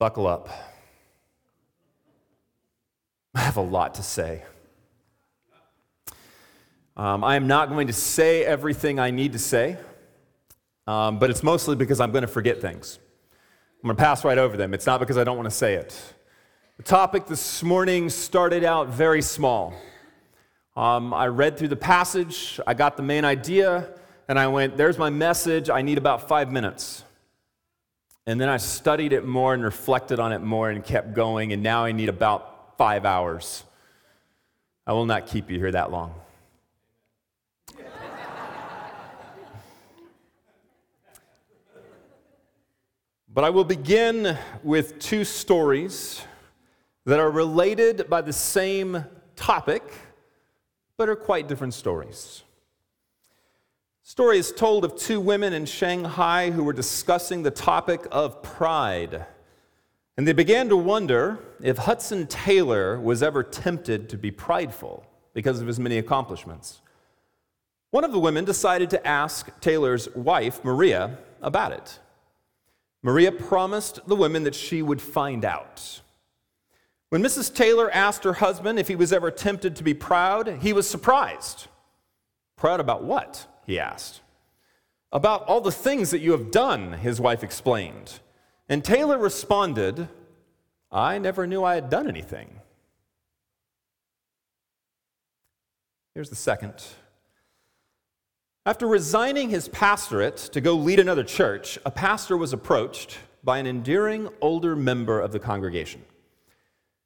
Buckle up. I have a lot to say. Um, I am not going to say everything I need to say, um, but it's mostly because I'm going to forget things. I'm going to pass right over them. It's not because I don't want to say it. The topic this morning started out very small. Um, I read through the passage, I got the main idea, and I went, There's my message. I need about five minutes. And then I studied it more and reflected on it more and kept going, and now I need about five hours. I will not keep you here that long. but I will begin with two stories that are related by the same topic, but are quite different stories story is told of two women in Shanghai who were discussing the topic of pride. And they began to wonder if Hudson Taylor was ever tempted to be prideful because of his many accomplishments. One of the women decided to ask Taylor's wife, Maria, about it. Maria promised the women that she would find out. When Mrs. Taylor asked her husband if he was ever tempted to be proud, he was surprised. Proud about what? He asked. About all the things that you have done, his wife explained. And Taylor responded, I never knew I had done anything. Here's the second. After resigning his pastorate to go lead another church, a pastor was approached by an endearing older member of the congregation.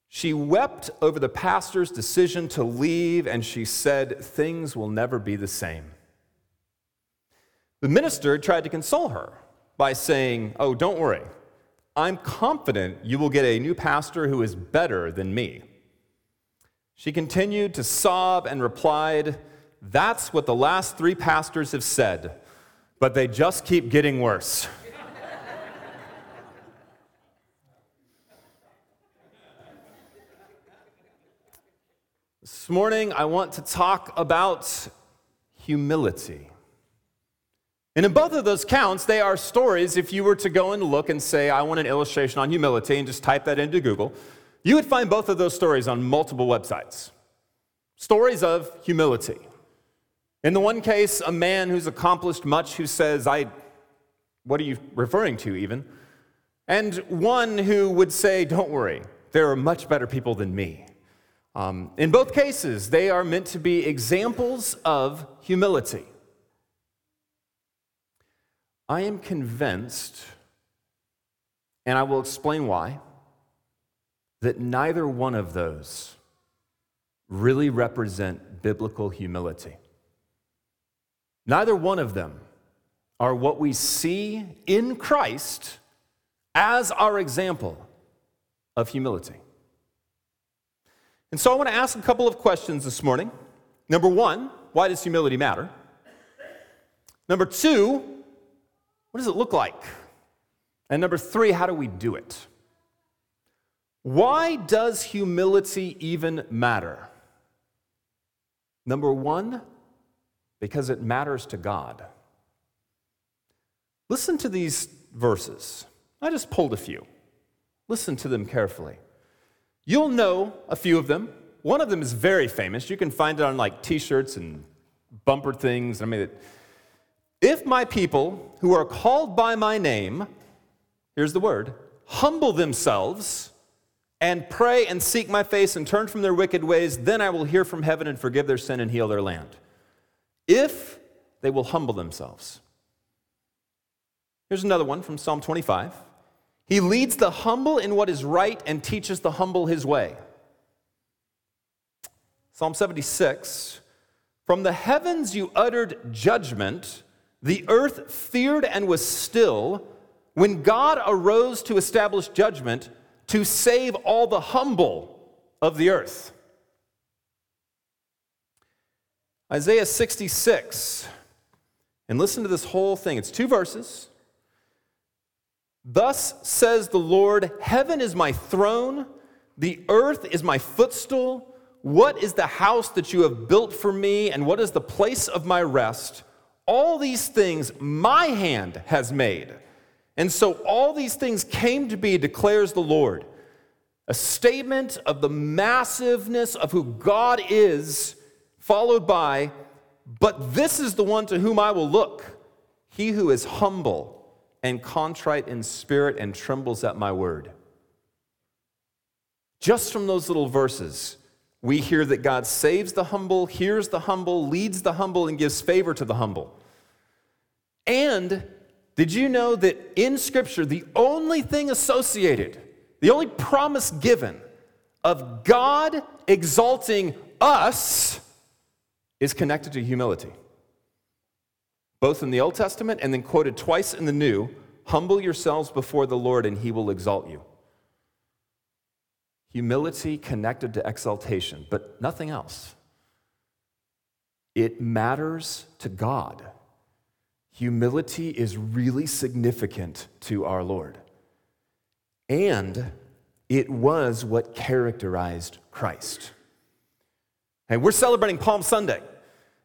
She wept over the pastor's decision to leave, and she said, Things will never be the same. The minister tried to console her by saying, Oh, don't worry. I'm confident you will get a new pastor who is better than me. She continued to sob and replied, That's what the last three pastors have said, but they just keep getting worse. this morning, I want to talk about humility. And in both of those counts, they are stories. If you were to go and look and say, I want an illustration on humility, and just type that into Google, you would find both of those stories on multiple websites. Stories of humility. In the one case, a man who's accomplished much who says, I, what are you referring to even? And one who would say, Don't worry, there are much better people than me. Um, in both cases, they are meant to be examples of humility. I am convinced, and I will explain why, that neither one of those really represent biblical humility. Neither one of them are what we see in Christ as our example of humility. And so I want to ask a couple of questions this morning. Number one, why does humility matter? Number two, what does it look like? And number three, how do we do it? Why does humility even matter? Number one, because it matters to God. Listen to these verses. I just pulled a few. Listen to them carefully. You'll know a few of them. One of them is very famous. You can find it on like t shirts and bumper things. I mean, if my people who are called by my name, here's the word, humble themselves and pray and seek my face and turn from their wicked ways, then I will hear from heaven and forgive their sin and heal their land. If they will humble themselves. Here's another one from Psalm 25. He leads the humble in what is right and teaches the humble his way. Psalm 76 From the heavens you uttered judgment the earth feared and was still when God arose to establish judgment to save all the humble of the earth. Isaiah 66. And listen to this whole thing. It's two verses. Thus says the Lord Heaven is my throne, the earth is my footstool. What is the house that you have built for me, and what is the place of my rest? All these things my hand has made, And so all these things came to be, declares the Lord. A statement of the massiveness of who God is, followed by, but this is the one to whom I will look, he who is humble and contrite in spirit and trembles at my word. Just from those little verses, we hear that God saves the humble, hears the humble, leads the humble, and gives favor to the humble. And did you know that in Scripture, the only thing associated, the only promise given of God exalting us is connected to humility? Both in the Old Testament and then quoted twice in the New humble yourselves before the Lord, and he will exalt you. Humility connected to exaltation, but nothing else. It matters to God. Humility is really significant to our Lord. And it was what characterized Christ. And we're celebrating Palm Sunday.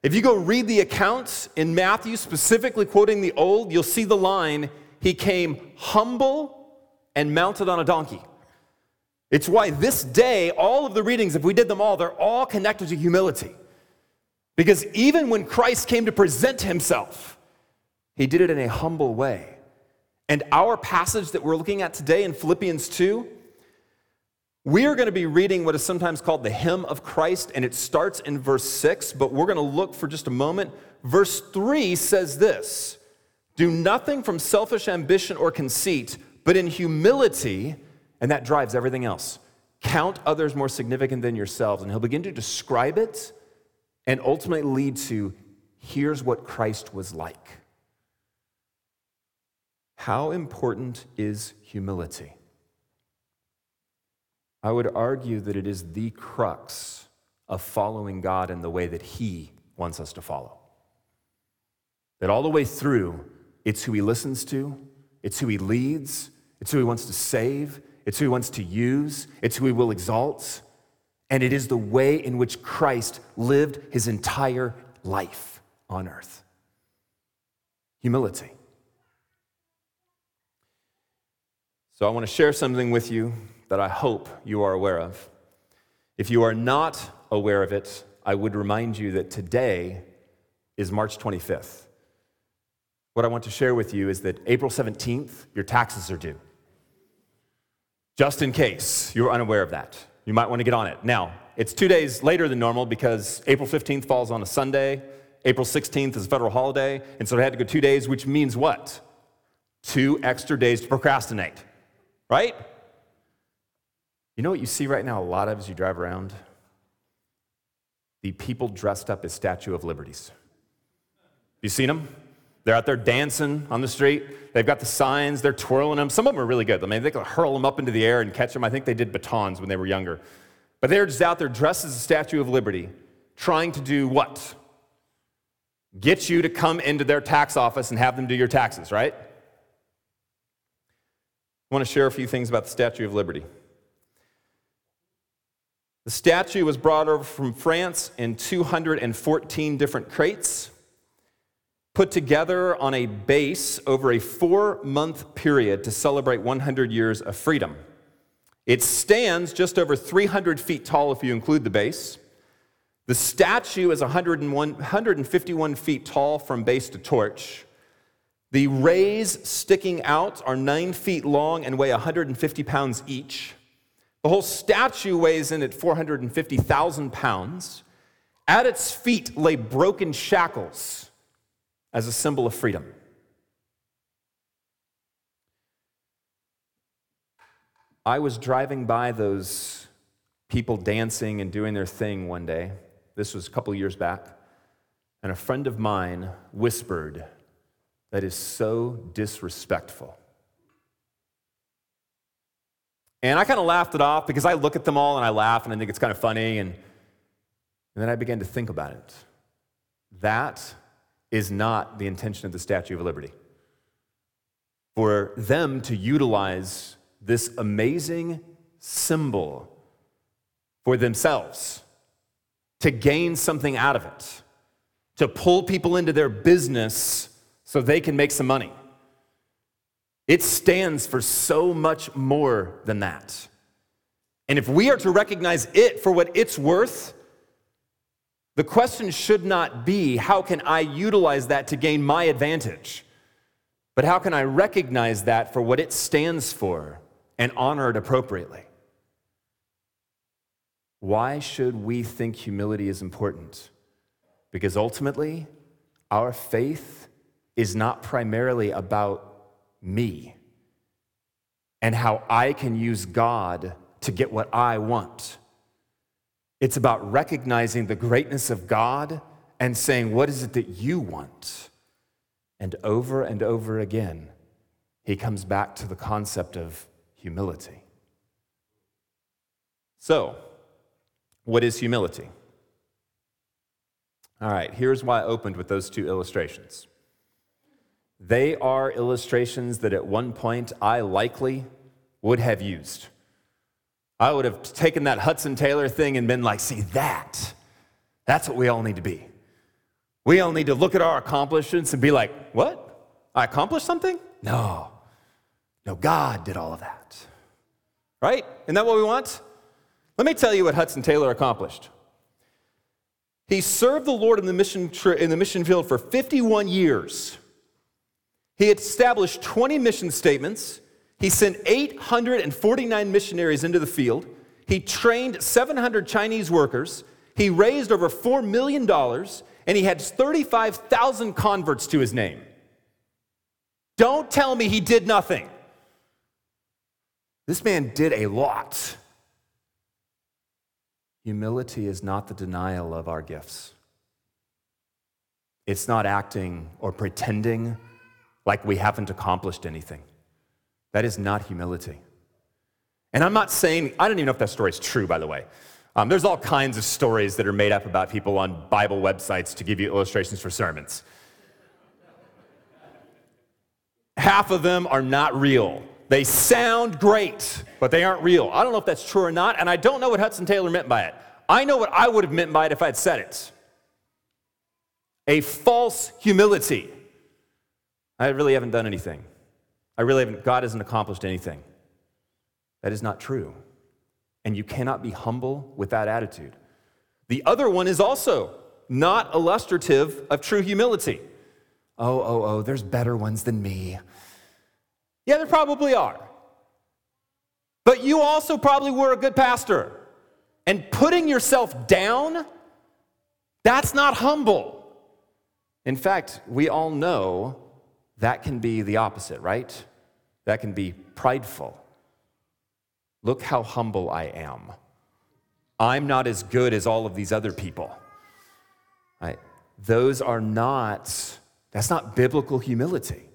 If you go read the accounts in Matthew, specifically quoting the Old, you'll see the line, He came humble and mounted on a donkey. It's why this day, all of the readings, if we did them all, they're all connected to humility. Because even when Christ came to present Himself, he did it in a humble way. And our passage that we're looking at today in Philippians 2, we are going to be reading what is sometimes called the hymn of Christ, and it starts in verse 6, but we're going to look for just a moment. Verse 3 says this Do nothing from selfish ambition or conceit, but in humility, and that drives everything else. Count others more significant than yourselves. And he'll begin to describe it and ultimately lead to here's what Christ was like. How important is humility? I would argue that it is the crux of following God in the way that He wants us to follow. That all the way through, it's who He listens to, it's who He leads, it's who He wants to save, it's who He wants to use, it's who He will exalt, and it is the way in which Christ lived His entire life on earth. Humility. So I want to share something with you that I hope you are aware of. If you are not aware of it, I would remind you that today is March 25th. What I want to share with you is that April 17th, your taxes are due. Just in case you're unaware of that, you might want to get on it. Now, it's two days later than normal because April 15th falls on a Sunday, April 16th is a federal holiday, and so I had to go two days, which means what? Two extra days to procrastinate right? You know what you see right now a lot of as you drive around? The people dressed up as Statue of Liberties. You seen them? They're out there dancing on the street. They've got the signs, they're twirling them. Some of them are really good. I mean, they can hurl them up into the air and catch them. I think they did batons when they were younger. But they're just out there dressed as a Statue of Liberty, trying to do what? Get you to come into their tax office and have them do your taxes, right? I want to share a few things about the Statue of Liberty. The statue was brought over from France in 214 different crates, put together on a base over a four month period to celebrate 100 years of freedom. It stands just over 300 feet tall if you include the base. The statue is 101, 151 feet tall from base to torch. The rays sticking out are nine feet long and weigh 150 pounds each. The whole statue weighs in at 450,000 pounds. At its feet lay broken shackles as a symbol of freedom. I was driving by those people dancing and doing their thing one day. This was a couple years back. And a friend of mine whispered, that is so disrespectful. And I kind of laughed it off because I look at them all and I laugh and I think it's kind of funny. And, and then I began to think about it. That is not the intention of the Statue of Liberty. For them to utilize this amazing symbol for themselves, to gain something out of it, to pull people into their business so they can make some money. It stands for so much more than that. And if we are to recognize it for what it's worth, the question should not be how can I utilize that to gain my advantage? But how can I recognize that for what it stands for and honor it appropriately? Why should we think humility is important? Because ultimately, our faith is not primarily about me and how I can use God to get what I want. It's about recognizing the greatness of God and saying, What is it that you want? And over and over again, he comes back to the concept of humility. So, what is humility? All right, here's why I opened with those two illustrations. They are illustrations that at one point I likely would have used. I would have taken that Hudson Taylor thing and been like, see, that, that's what we all need to be. We all need to look at our accomplishments and be like, what? I accomplished something? No. No, God did all of that. Right? Isn't that what we want? Let me tell you what Hudson Taylor accomplished. He served the Lord in the mission, in the mission field for 51 years. He established 20 mission statements. He sent 849 missionaries into the field. He trained 700 Chinese workers. He raised over $4 million, and he had 35,000 converts to his name. Don't tell me he did nothing. This man did a lot. Humility is not the denial of our gifts. It's not acting or pretending like we haven't accomplished anything. That is not humility. And I'm not saying, I don't even know if that story is true, by the way. Um, there's all kinds of stories that are made up about people on Bible websites to give you illustrations for sermons. Half of them are not real. They sound great, but they aren't real. I don't know if that's true or not, and I don't know what Hudson Taylor meant by it. I know what I would have meant by it if I had said it a false humility. I really haven't done anything. I really haven't, God hasn't accomplished anything. That is not true. And you cannot be humble with that attitude. The other one is also not illustrative of true humility. Oh, oh, oh, there's better ones than me. Yeah, there probably are. But you also probably were a good pastor. And putting yourself down, that's not humble. In fact, we all know that can be the opposite, right? That can be prideful. Look how humble I am. I'm not as good as all of these other people. Right? Those are not, that's not biblical humility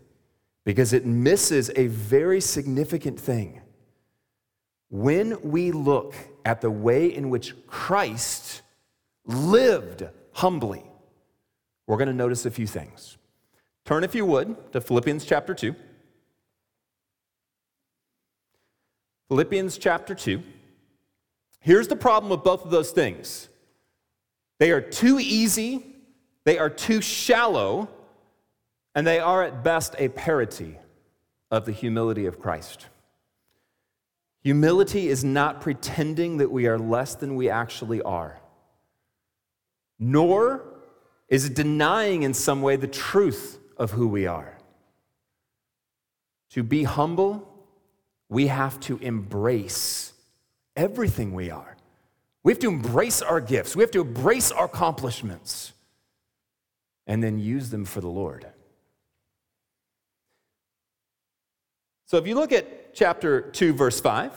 because it misses a very significant thing. When we look at the way in which Christ lived humbly, we're going to notice a few things. Turn, if you would, to Philippians chapter 2. Philippians chapter 2. Here's the problem with both of those things they are too easy, they are too shallow, and they are at best a parody of the humility of Christ. Humility is not pretending that we are less than we actually are, nor is it denying in some way the truth of who we are. To be humble, we have to embrace everything we are. We have to embrace our gifts, we have to embrace our accomplishments, and then use them for the Lord. So if you look at chapter 2, verse 5,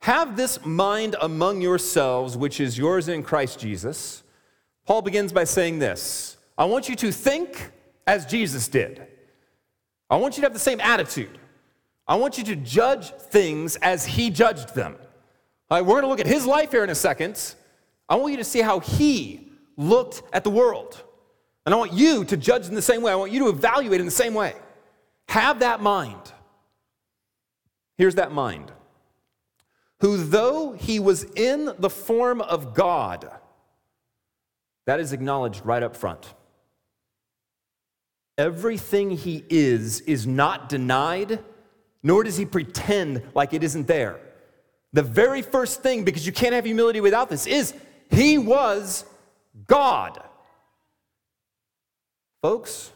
have this mind among yourselves, which is yours in Christ Jesus. Paul begins by saying this I want you to think as Jesus did. I want you to have the same attitude. I want you to judge things as he judged them. Right, we're going to look at his life here in a second. I want you to see how he looked at the world. And I want you to judge in the same way. I want you to evaluate in the same way. Have that mind. Here's that mind. Who, though he was in the form of God, that is acknowledged right up front. Everything he is is not denied nor does he pretend like it isn't there. The very first thing, because you can't have humility without this, is he was God. Folks,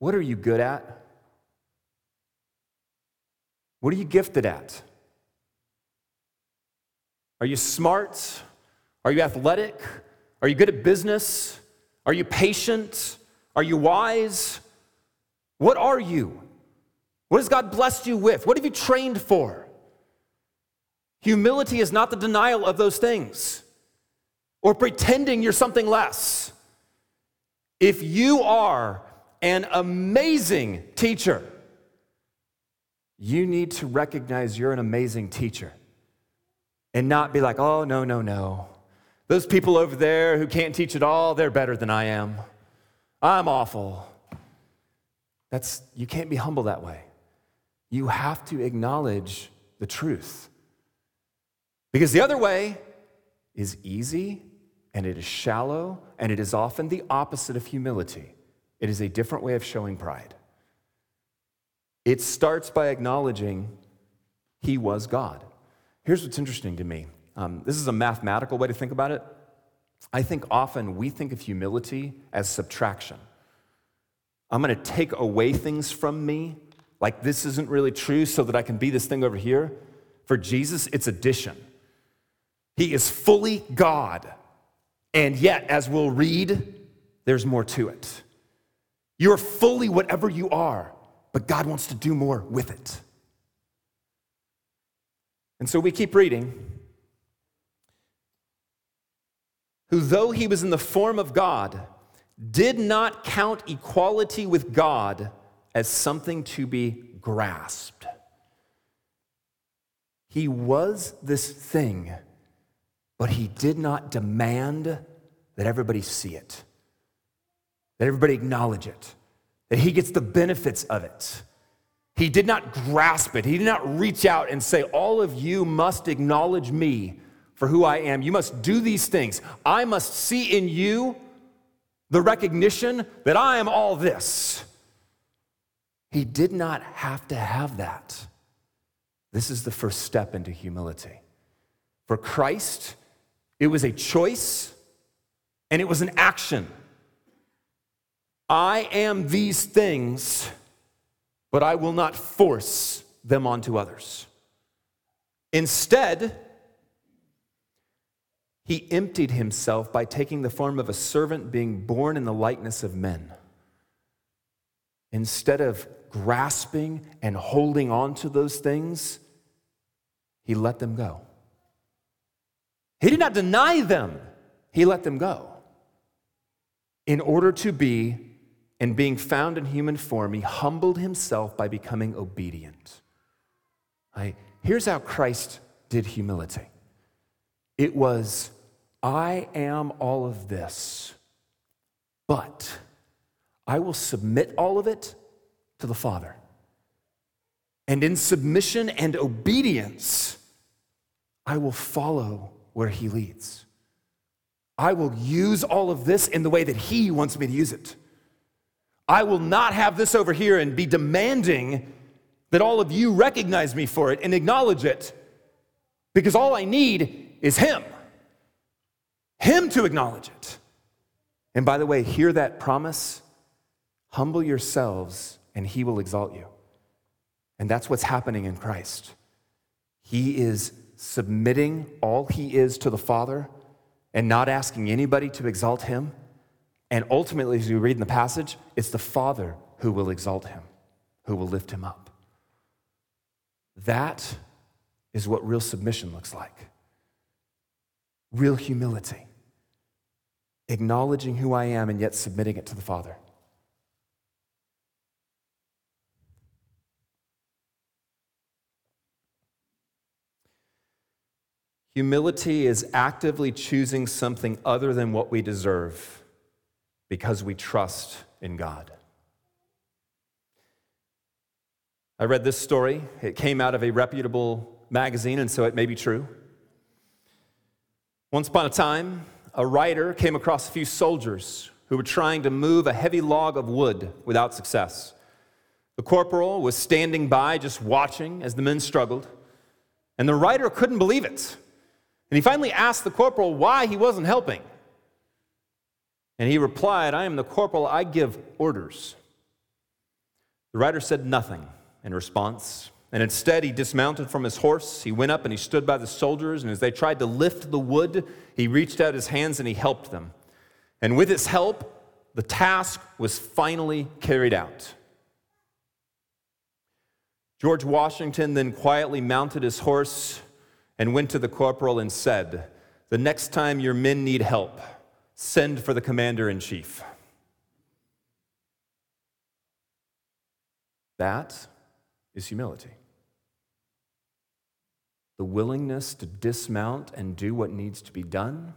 what are you good at? What are you gifted at? Are you smart? Are you athletic? Are you good at business? Are you patient? Are you wise? What are you? What has God blessed you with? What have you trained for? Humility is not the denial of those things or pretending you're something less. If you are an amazing teacher, you need to recognize you're an amazing teacher and not be like, oh, no, no, no. Those people over there who can't teach at all, they're better than I am. I'm awful. That's, you can't be humble that way. You have to acknowledge the truth. Because the other way is easy and it is shallow and it is often the opposite of humility. It is a different way of showing pride. It starts by acknowledging he was God. Here's what's interesting to me um, this is a mathematical way to think about it. I think often we think of humility as subtraction. I'm going to take away things from me, like this isn't really true, so that I can be this thing over here. For Jesus, it's addition. He is fully God. And yet, as we'll read, there's more to it. You're fully whatever you are but God wants to do more with it. And so we keep reading. Who, though he was in the form of God, did not count equality with God as something to be grasped. He was this thing, but he did not demand that everybody see it, that everybody acknowledge it that he gets the benefits of it. He did not grasp it. He did not reach out and say, All of you must acknowledge me for who I am. You must do these things. I must see in you the recognition that I am all this. He did not have to have that. This is the first step into humility. For Christ, it was a choice and it was an action. I am these things, but I will not force them onto others. Instead, he emptied himself by taking the form of a servant, being born in the likeness of men. Instead of grasping and holding on to those things, he let them go. He did not deny them, he let them go in order to be and being found in human form, he humbled himself by becoming obedient. Here's how Christ did humility it was, I am all of this, but I will submit all of it to the Father. And in submission and obedience, I will follow where He leads. I will use all of this in the way that He wants me to use it. I will not have this over here and be demanding that all of you recognize me for it and acknowledge it because all I need is Him. Him to acknowledge it. And by the way, hear that promise humble yourselves and He will exalt you. And that's what's happening in Christ. He is submitting all He is to the Father and not asking anybody to exalt Him. And ultimately, as we read in the passage, it's the Father who will exalt him, who will lift him up. That is what real submission looks like real humility, acknowledging who I am and yet submitting it to the Father. Humility is actively choosing something other than what we deserve because we trust in God. I read this story. It came out of a reputable magazine, and so it may be true. Once upon a time, a writer came across a few soldiers who were trying to move a heavy log of wood without success. The corporal was standing by, just watching as the men struggled. And the writer couldn't believe it. And he finally asked the corporal why he wasn't helping. And he replied, I am the corporal, I give orders. The writer said nothing in response. And instead, he dismounted from his horse. He went up and he stood by the soldiers. And as they tried to lift the wood, he reached out his hands and he helped them. And with his help, the task was finally carried out. George Washington then quietly mounted his horse and went to the corporal and said, The next time your men need help, send for the commander in chief. That is humility. The willingness to dismount and do what needs to be done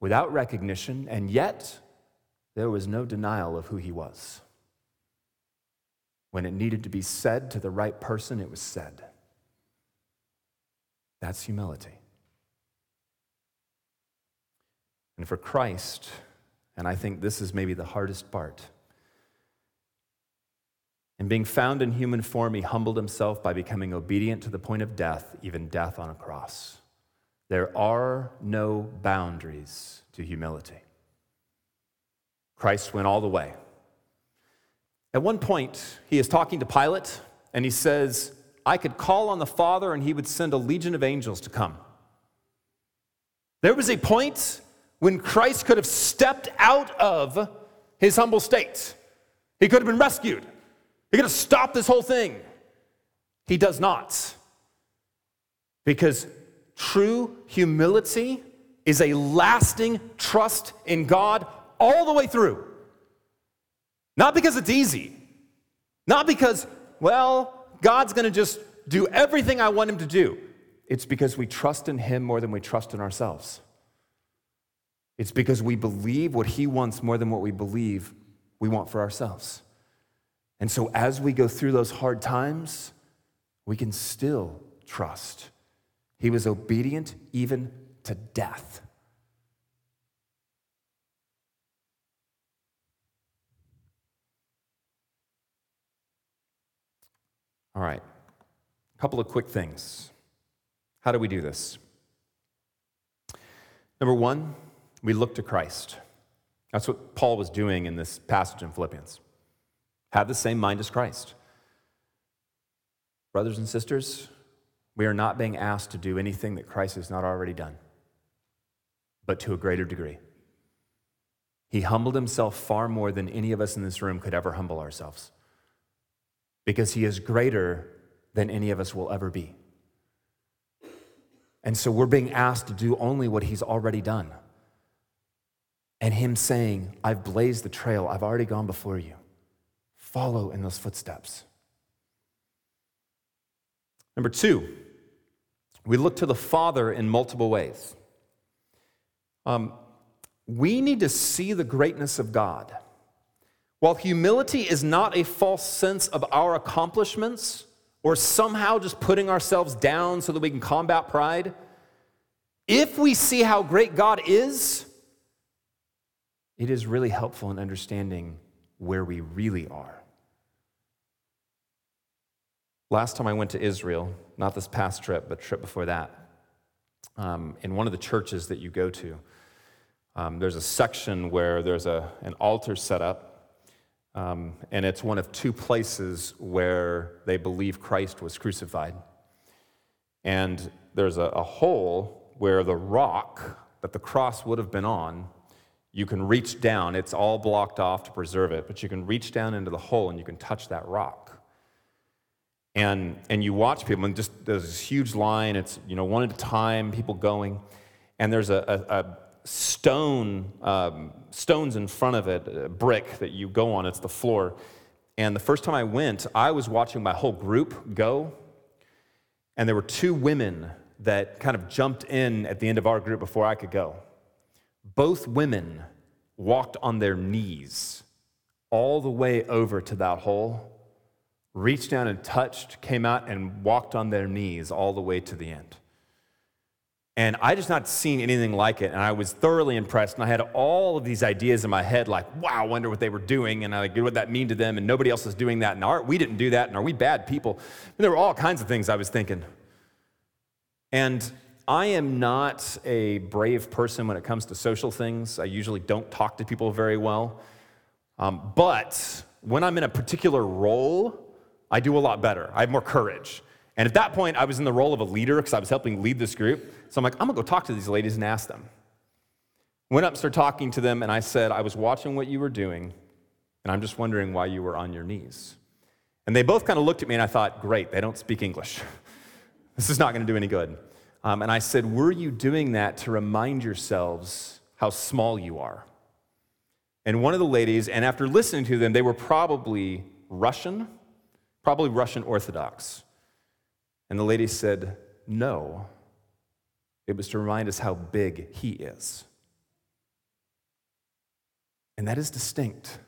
without recognition, and yet there was no denial of who he was. When it needed to be said to the right person, it was said. That's humility. And for Christ, and I think this is maybe the hardest part, in being found in human form, he humbled himself by becoming obedient to the point of death, even death on a cross. There are no boundaries to humility. Christ went all the way. At one point, he is talking to Pilate, and he says, I could call on the Father, and he would send a legion of angels to come. There was a point when Christ could have stepped out of his humble state. He could have been rescued. He could have stopped this whole thing. He does not. Because true humility is a lasting trust in God all the way through. Not because it's easy, not because, well, God's gonna just do everything I want Him to do. It's because we trust in Him more than we trust in ourselves. It's because we believe what He wants more than what we believe we want for ourselves. And so as we go through those hard times, we can still trust. He was obedient even to death. All right, a couple of quick things. How do we do this? Number one, we look to Christ. That's what Paul was doing in this passage in Philippians. Have the same mind as Christ. Brothers and sisters, we are not being asked to do anything that Christ has not already done, but to a greater degree. He humbled himself far more than any of us in this room could ever humble ourselves because he is greater than any of us will ever be. And so we're being asked to do only what he's already done. And him saying, I've blazed the trail, I've already gone before you. Follow in those footsteps. Number two, we look to the Father in multiple ways. Um, we need to see the greatness of God. While humility is not a false sense of our accomplishments or somehow just putting ourselves down so that we can combat pride, if we see how great God is, it is really helpful in understanding where we really are. Last time I went to Israel, not this past trip, but trip before that, um, in one of the churches that you go to, um, there's a section where there's a, an altar set up um, and it's one of two places where they believe Christ was crucified. And there's a, a hole where the rock that the cross would have been on, you can reach down. It's all blocked off to preserve it, but you can reach down into the hole and you can touch that rock. And, and you watch people, and just there's this huge line. It's you know one at a time, people going, and there's a, a, a stone, um, stones in front of it, a brick that you go on, it's the floor. And the first time I went, I was watching my whole group go, and there were two women that kind of jumped in at the end of our group before I could go. Both women walked on their knees all the way over to that hole, reached down and touched, came out and walked on their knees all the way to the end. And I just not seen anything like it. And I was thoroughly impressed. And I had all of these ideas in my head, like, wow, I wonder what they were doing. And I like, what that mean to them? And nobody else is doing that. And are, we didn't do that. And are we bad people? And there were all kinds of things I was thinking. And I am not a brave person when it comes to social things. I usually don't talk to people very well. Um, but when I'm in a particular role, I do a lot better. I have more courage. And at that point, I was in the role of a leader because I was helping lead this group. So I'm like, I'm gonna go talk to these ladies and ask them. Went up, started talking to them, and I said, I was watching what you were doing, and I'm just wondering why you were on your knees. And they both kind of looked at me, and I thought, great, they don't speak English. this is not gonna do any good. Um, and I said, Were you doing that to remind yourselves how small you are? And one of the ladies, and after listening to them, they were probably Russian, probably Russian Orthodox. And the lady said, No. It was to remind us how big he is. And that is distinct.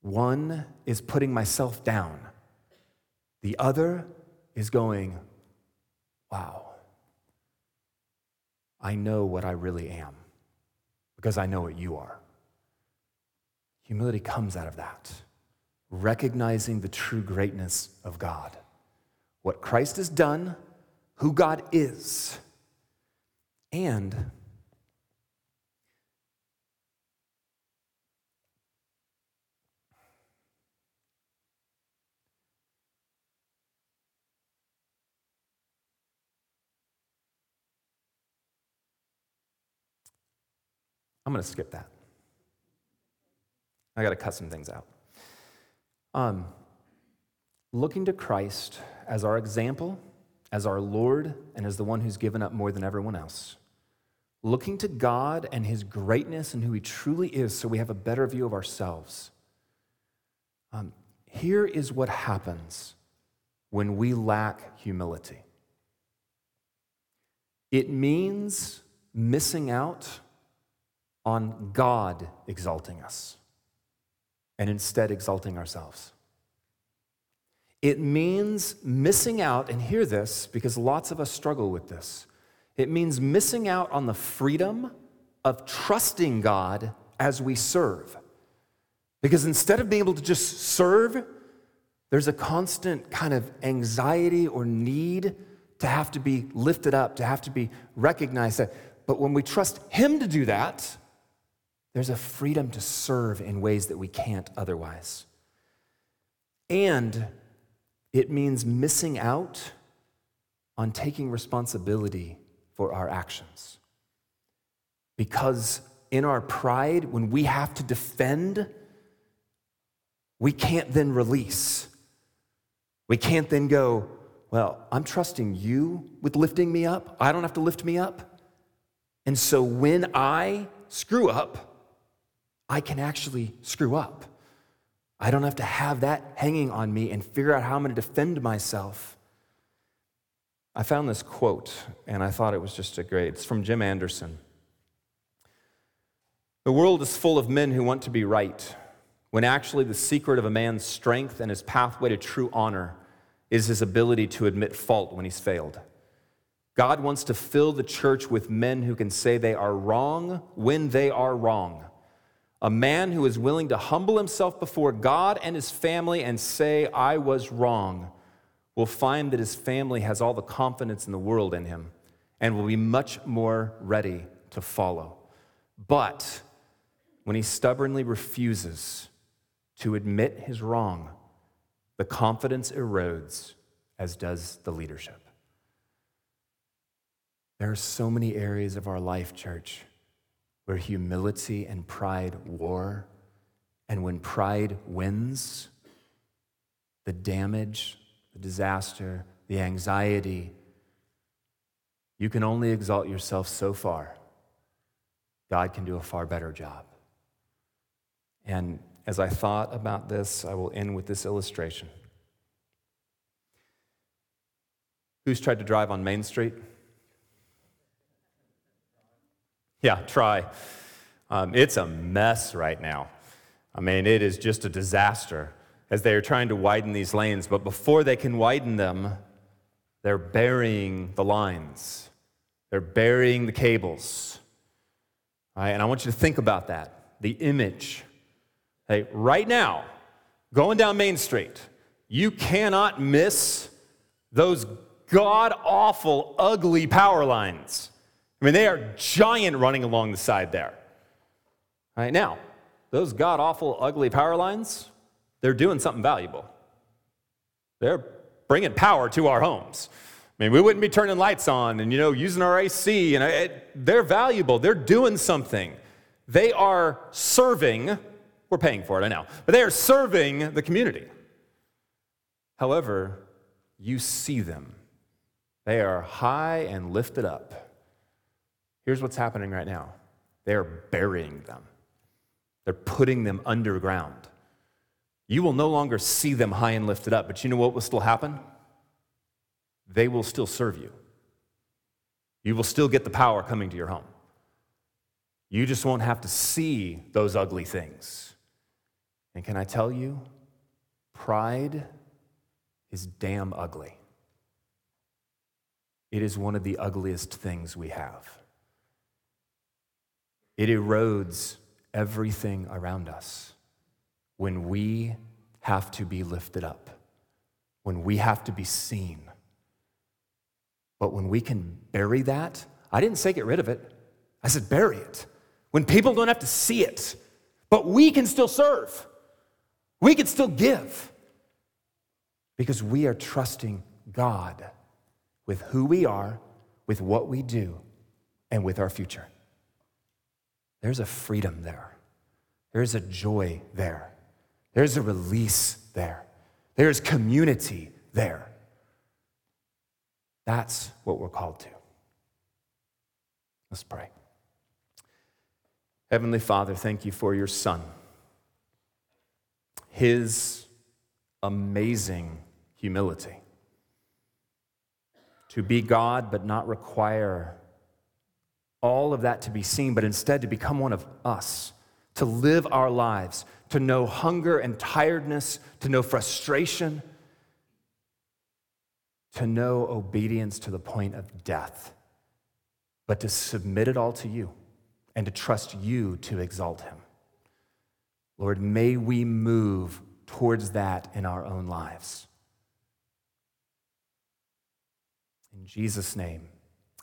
One is putting myself down, the other is going, Wow, I know what I really am because I know what you are. Humility comes out of that, recognizing the true greatness of God, what Christ has done, who God is, and I'm going to skip that. I got to cut some things out. Um, looking to Christ as our example, as our Lord, and as the one who's given up more than everyone else. Looking to God and his greatness and who he truly is so we have a better view of ourselves. Um, here is what happens when we lack humility it means missing out on God exalting us and instead exalting ourselves. It means missing out, and hear this because lots of us struggle with this. It means missing out on the freedom of trusting God as we serve. Because instead of being able to just serve, there's a constant kind of anxiety or need to have to be lifted up, to have to be recognized. But when we trust Him to do that, there's a freedom to serve in ways that we can't otherwise. And it means missing out on taking responsibility for our actions. Because in our pride, when we have to defend, we can't then release. We can't then go, Well, I'm trusting you with lifting me up. I don't have to lift me up. And so when I screw up, I can actually screw up. I don't have to have that hanging on me and figure out how I'm going to defend myself. I found this quote and I thought it was just a great. It's from Jim Anderson. The world is full of men who want to be right, when actually the secret of a man's strength and his pathway to true honor is his ability to admit fault when he's failed. God wants to fill the church with men who can say they are wrong when they are wrong a man who is willing to humble himself before God and his family and say, I was wrong, will find that his family has all the confidence in the world in him and will be much more ready to follow. But when he stubbornly refuses to admit his wrong, the confidence erodes, as does the leadership. There are so many areas of our life, church where humility and pride war. And when pride wins, the damage, the disaster, the anxiety, you can only exalt yourself so far. God can do a far better job. And as I thought about this, I will end with this illustration. Who's tried to drive on Main Street? Yeah, try. Um, it's a mess right now. I mean, it is just a disaster as they are trying to widen these lanes. But before they can widen them, they're burying the lines. They're burying the cables. All right, and I want you to think about that the image. Hey, right now, going down Main Street, you cannot miss those god awful, ugly power lines. I mean, they are giant running along the side there. Right, now, those god awful, ugly power lines, they're doing something valuable. They're bringing power to our homes. I mean, we wouldn't be turning lights on and, you know, using our AC, and it, they're valuable. They're doing something. They are serving, we're paying for it, I know, but they are serving the community. However, you see them. They are high and lifted up. Here's what's happening right now they're burying them, they're putting them underground. You will no longer see them high and lifted up, but you know what will still happen? They will still serve you. You will still get the power coming to your home. You just won't have to see those ugly things. And can I tell you, pride is damn ugly. It is one of the ugliest things we have. It erodes everything around us when we have to be lifted up, when we have to be seen. But when we can bury that, I didn't say get rid of it, I said bury it. When people don't have to see it, but we can still serve, we can still give because we are trusting God with who we are, with what we do, and with our future. There's a freedom there. There's a joy there. There's a release there. There's community there. That's what we're called to. Let's pray. Heavenly Father, thank you for your Son, his amazing humility. To be God, but not require all of that to be seen, but instead to become one of us, to live our lives, to know hunger and tiredness, to know frustration, to know obedience to the point of death, but to submit it all to you and to trust you to exalt him. Lord, may we move towards that in our own lives. In Jesus' name,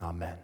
amen.